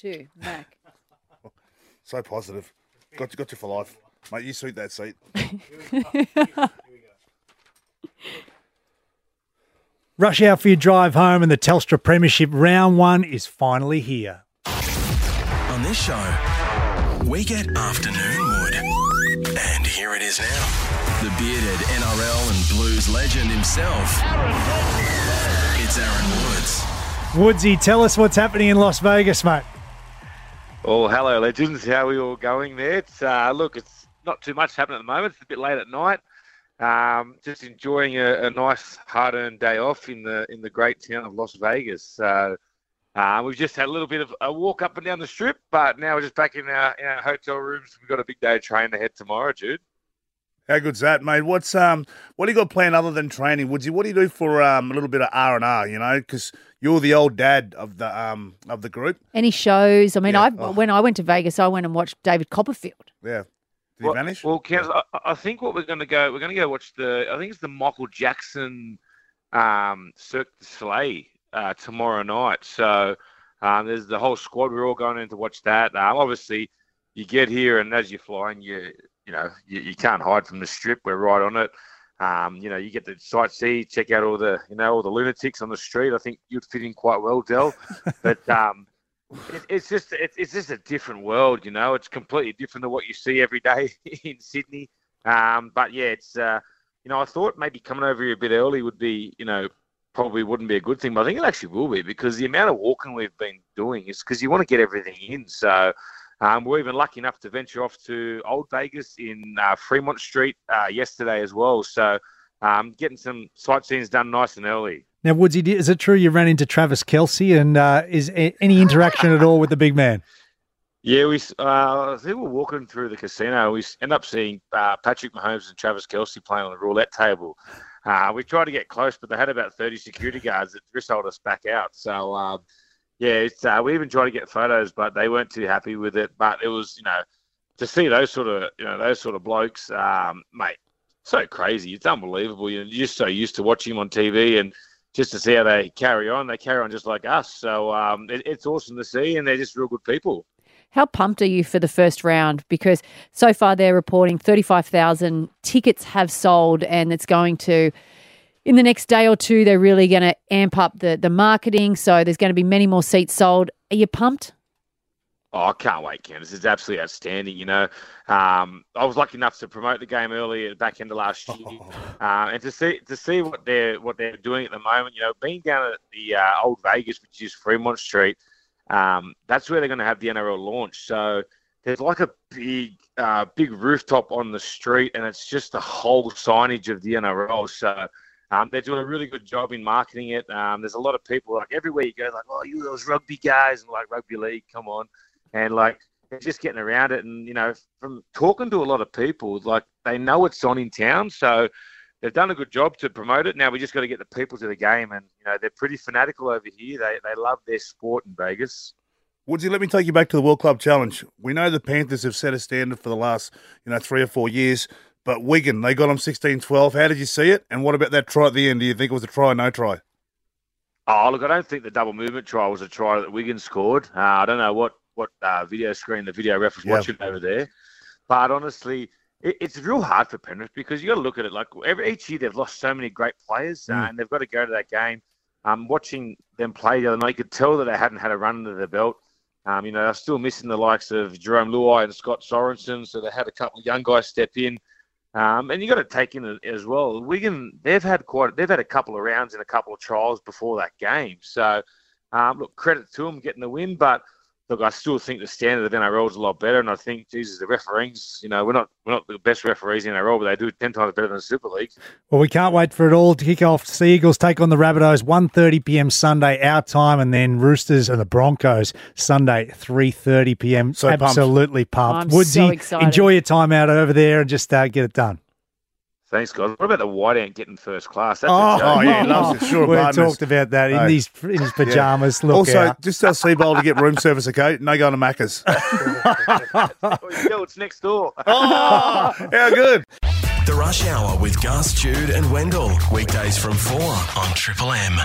too, Mac. So positive. Got you, got you for life. Mate, you suit that seat. Rush out for your drive home, and the Telstra Premiership round one is finally here. On this show, we get afternoon wood. And here it is now. The bearded NRL and Blues legend himself. It's Aaron Woods. Woodsy, tell us what's happening in Las Vegas, mate. Well, hello, legends. How are we all going there? It's uh, look, it's not too much happening at the moment. It's a bit late at night. Um, just enjoying a, a nice, hard-earned day off in the in the great town of Las Vegas. So uh, we've just had a little bit of a walk up and down the strip, but now we're just back in our, in our hotel rooms. We've got a big day of training ahead tomorrow, Jude. How good's that, mate? What's um, what do you got planned other than training, Woodsy? What do you do for um, a little bit of R and R? You know, because you're the old dad of the um of the group. Any shows? I mean, Yeah. I Oh. when I went to Vegas, I went and watched David Copperfield. Yeah, did he Well, vanish? Well, Kaz, I, I think what we're going to go, we're going to go watch the, I think it's the Michael Jackson um, Cirque du Soleil uh, tomorrow night. So um, there's the whole squad. We're all going in to watch that. Um, obviously, you get here and as you're flying, you you know you, you can't hide from the strip. We're right on it. Um, you know, you get to sightsee, check out all the you know all the lunatics on the street. I think you'd fit in quite well, Dell. but um, it, it's just it, it's just a different world, you know. It's completely different to what you see every day in Sydney. Um, but yeah, it's uh, you know I thought maybe coming over here a bit early would be you know probably wouldn't be a good thing, but I think it actually will be because the amount of walking we've been doing is because you want to get everything in. So. Um, we're even lucky enough to venture off to Old Vegas in uh, Fremont Street uh, yesterday as well. So, um, getting some sightseeing done nice and early. Now, Woodsy, is it true you ran into Travis Kelce, and uh, is a- any interaction at all with the big man? Yeah, we uh, we're walking through the casino. We end up seeing uh, Patrick Mahomes and Travis Kelce playing on the roulette table. Uh, we tried to get close, but they had about 30 security guards that wrestled us back out. So, um, yeah, uh, we even tried to get photos, but they weren't too happy with it. But it was, you know, to see those sort of, you know, those sort of blokes, um, mate, so crazy. It's unbelievable. You're just so used to watching them on TV and just to see how they carry on. They carry on just like us. So um, it, it's awesome to see, and they're just real good people. How pumped are you for the first round? Because so far they're reporting 35,000 tickets have sold, and it's going to, in the next day or two, they're really going to amp up the, the marketing. So there's going to be many more seats sold. Are you pumped? Oh, I can't wait, Ken. This is absolutely outstanding. You know, um, I was lucky enough to promote the game early at the back end of last year, uh, and to see to see what they're what they're doing at the moment. You know, being down at the uh, Old Vegas, which is Fremont Street, um, that's where they're going to have the NRL launch. So there's like a big uh, big rooftop on the street, and it's just the whole signage of the NRL. So. Um, they're doing a really good job in marketing it. Um, there's a lot of people like everywhere you go, like, oh, you those rugby guys, and like rugby league, come on and like just getting around it. And you know, from talking to a lot of people, like they know it's on in town, so they've done a good job to promote it. Now we just got to get the people to the game, and you know they're pretty fanatical over here. They they love their sport in Vegas. Woodsy, let me take you back to the World Club Challenge. We know the Panthers have set a standard for the last, you know, three or four years, but Wigan, they got them 16-12. How did you see it? And what about that try at the end? Do you think it was a try or no try? Oh look, I don't think the double movement try was a try that Wigan scored. Uh, I don't know what what uh, video screen the video ref was watching over there, but honestly. It, it's real hard for Penrith because you got to look at it like every each year they've lost so many great players uh, Mm. and they've got to go to that game. Um, watching them play the other night, you could tell that they hadn't had a run under their belt. Um, you know, they're still missing the likes of Jarome Luai and Scott Sorensen, so they had a couple of young guys step in. Um, and you got to take in as well. Wigan, they've had quite, they've had a couple of rounds and a couple of trials before that game. So, um, look, credit to them getting the win, but look, I still think the standard of NRL is a lot better. And I think, Jesus, the referees, you know, we're not we're not the best referees in NRL, but they do ten times better than the Super League. Well, we can't wait for it all to kick off. Sea Eagles take on the Rabbitohs 1.30 p.m. Sunday, our time, and then Roosters and the Broncos Sunday, 3.30 p.m. So pumped. Absolutely pumped. I'm Woodsy, so excited. enjoy your time out over there and just uh, get it done. Thanks, guys. What about the white ant getting first class? That's a Oh, joke. Oh, yeah, he loves it. Sure, we talked about that in Hey. his in his pajamas. Look also, out. just tell Seibold to get room service, okay? No going to Macca's. Oh, yeah, it's next door. oh, how good. The Rush Hour with Gus, Jude, and Wendell. Weekdays from 4 on Triple M.